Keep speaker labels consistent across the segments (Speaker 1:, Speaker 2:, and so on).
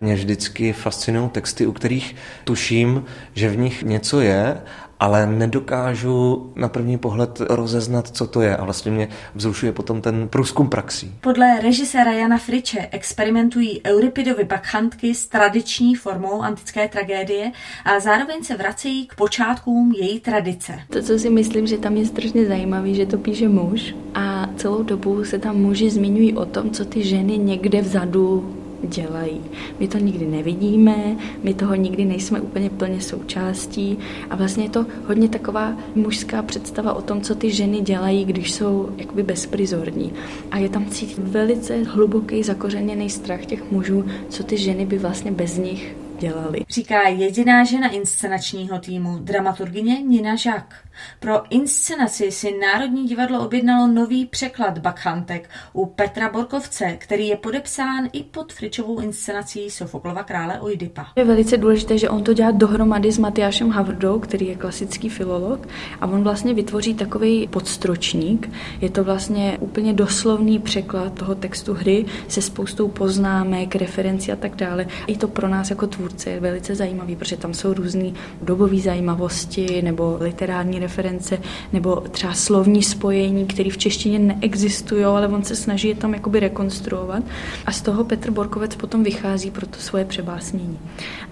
Speaker 1: Mě vždycky fascinují texty, u kterých tuším, že v nich něco je, ale nedokážu na první pohled rozeznat, co to je a vlastně mě vzrušuje potom ten průzkum praxí.
Speaker 2: Podle režiséra Jana Friče experimentují Euripidovi bakhantky s tradiční formou antické tragédie a zároveň se vracejí k počátkům její tradice.
Speaker 3: To, co si myslím, že tam je strašně zajímavý, že to píše muž a celou dobu se tam muži zmiňují o tom, co ty ženy někde vzadu dělají. My to nikdy nevidíme, my toho nikdy nejsme úplně plně součástí a vlastně je to hodně taková mužská představa o tom, co ty ženy dělají, když jsou jakoby bezprizorní. A je tam cítit velice hluboký zakořeněný strach těch mužů, co ty ženy by vlastně bez nich dělali.
Speaker 2: Říká jediná žena inscenačního týmu, dramaturgině Nina Žák. Pro inscenaci si Národní divadlo objednalo nový překlad Bakhantek u Petra Borkovce, který je podepsán i pod Fričovou inscenací Sofoklova krále Oidipa.
Speaker 3: Je velice důležité, že on to dělá dohromady s Matyášem Havrdou, který je klasický filolog a on vlastně vytvoří takový podstročník. Je to vlastně úplně doslovný překlad toho textu hry se spoustou poznámek, referencí a tak dále. I to pro nás jako tvůrce je velice zajímavý, protože tam jsou různé dobové zajímavosti nebo literární reference nebo třeba slovní spojení, které v češtině neexistují, ale on se snaží je tam jakoby rekonstruovat. A z toho Petr Borkovec potom vychází pro to svoje přebásnění.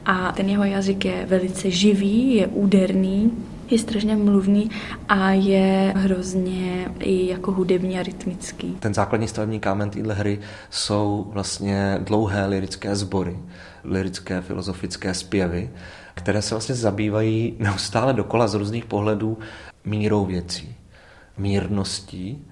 Speaker 3: A ten jeho jazyk je velice živý, je úderný, je strašně mluvný a je hrozně i jako hudební a rytmický.
Speaker 1: Ten základní stavební kámen téhle hry jsou vlastně dlouhé lirické sbory, lirické filozofické zpěvy, které se vlastně zabývají neustále dokola z různých pohledů mírou věcí, mírností.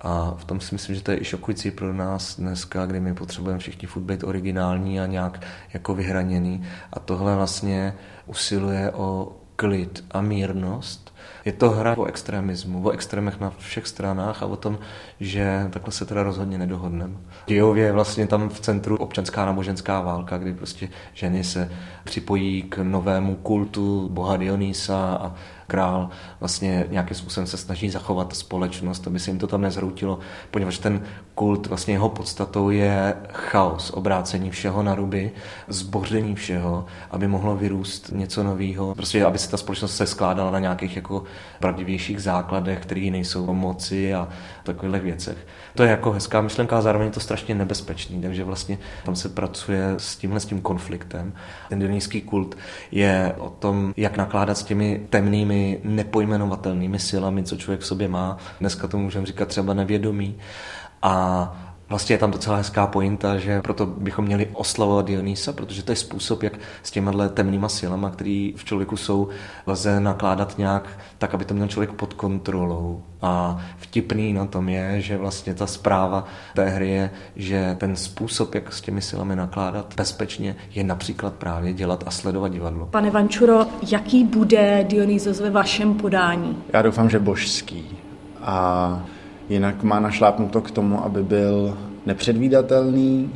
Speaker 1: A v tom si myslím, že to je i šokující pro nás dneska, kdy my potřebujeme všichni furt být originální a nějak jako vyhraněný. A tohle vlastně usiluje o klid a mírnost. Je to hra o extremismu, o extrémech na všech stranách a o tom, že takhle se teda rozhodně nedohodneme. Dějově je vlastně tam v centru občanská náboženská válka, kdy prostě ženy se připojí k novému kultu boha Dionýsa a král vlastně nějakým způsobem se snaží zachovat společnost, aby se jim to tam nezhroutilo, poněvadž ten kult, vlastně jeho podstatou je chaos, obrácení všeho na ruby, zboření všeho, aby mohlo vyrůst něco nového, prostě aby se ta společnost se skládala na nějakých jako pravdivějších základech, které nejsou o moci a takových věcech. To je jako hezká myšlenka a zároveň je to strašně nebezpečný, takže vlastně tam se pracuje s tímhle s tím konfliktem. Ten dionýský kult je o tom, jak nakládat s těmi temnými, nepojmenovatelnými silami, co člověk v sobě má. Dneska to můžeme říkat třeba nevědomí. A Vlastně je tam docela hezká pointa, že proto bychom měli oslavovat Dionýsa, protože to je způsob, jak s těma temnýma silama, které v člověku jsou, lze nakládat nějak tak, aby to měl člověk pod kontrolou. A vtipný na tom je, že vlastně ta zpráva té hry je, že ten způsob, jak s těmi silami nakládat bezpečně, je například právě dělat a sledovat divadlo.
Speaker 2: Pane Vančuro, jaký bude Dionýzos ve vašem podání?
Speaker 4: Já doufám, že božský. A Jinak má našlápnuto k tomu, aby byl nepředvídatelný,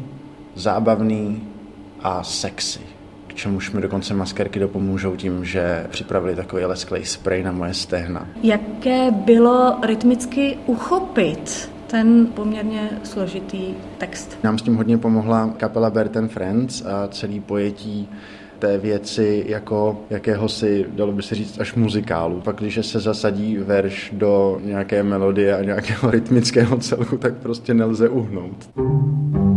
Speaker 4: zábavný a sexy. K čemuž mi dokonce maskerky dopomůžou tím, že připravili takový lesklej spray na moje stehna.
Speaker 2: Jaké bylo rytmicky uchopit ten poměrně složitý text?
Speaker 4: Nám s tím hodně pomohla kapela Berten Friends a celý pojetí té věci jako jakéhosi, dalo by se říct, až muzikálu. Pak, když se zasadí verš do nějaké melodie a nějakého rytmického celku, tak prostě nelze uhnout.
Speaker 5: Pojďte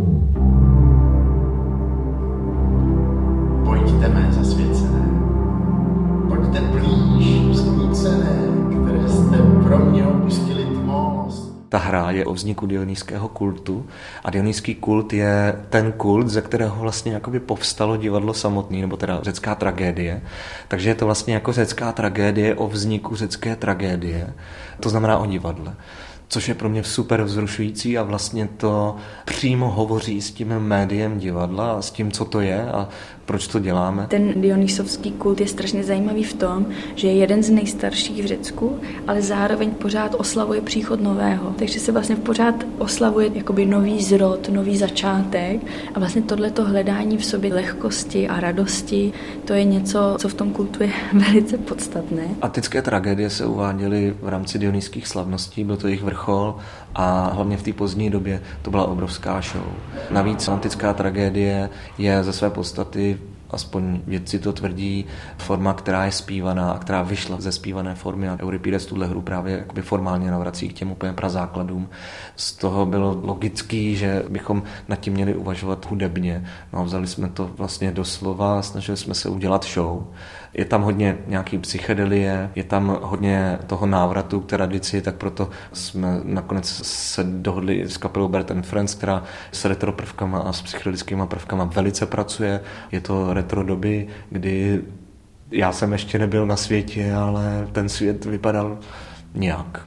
Speaker 1: hra je o vzniku dionýského kultu. A dionýský kult je ten kult, ze kterého vlastně jakoby povstalo divadlo samotné, nebo teda řecká tragédie. Takže je to vlastně jako řecká tragédie o vzniku řecké tragédie, to znamená o divadle což je pro mě super vzrušující a vlastně to přímo hovoří s tím médiem divadla a s tím, co to je a proč to děláme.
Speaker 3: Ten dionysovský kult je strašně zajímavý v tom, že je jeden z nejstarších v Řecku, ale zároveň pořád oslavuje příchod nového. Takže se vlastně pořád oslavuje jakoby nový zrod, nový začátek a vlastně tohleto hledání v sobě lehkosti a radosti, to je něco, co v tom kultu je velice podstatné.
Speaker 1: Atické tragédie se uváděly v rámci dionýských slavností, byl to jejich vrchol vrchol a hlavně v té pozdní době to byla obrovská show. Navíc antická tragédie je ze své podstaty aspoň vědci to tvrdí, forma, která je zpívaná a která vyšla ze zpívané formy a Euripides tuhle hru právě jakoby formálně navrací k těm úplně prazákladům. Z toho bylo logický, že bychom nad tím měli uvažovat hudebně. No a vzali jsme to vlastně doslova, snažili jsme se udělat show. Je tam hodně nějaký psychedelie, je tam hodně toho návratu k tradici, tak proto jsme nakonec se dohodli s kapelou Bert Friends, která s retro prvkama a s psychedelickými prvkama velice pracuje. Je to retro doby, kdy já jsem ještě nebyl na světě, ale ten svět vypadal nějak.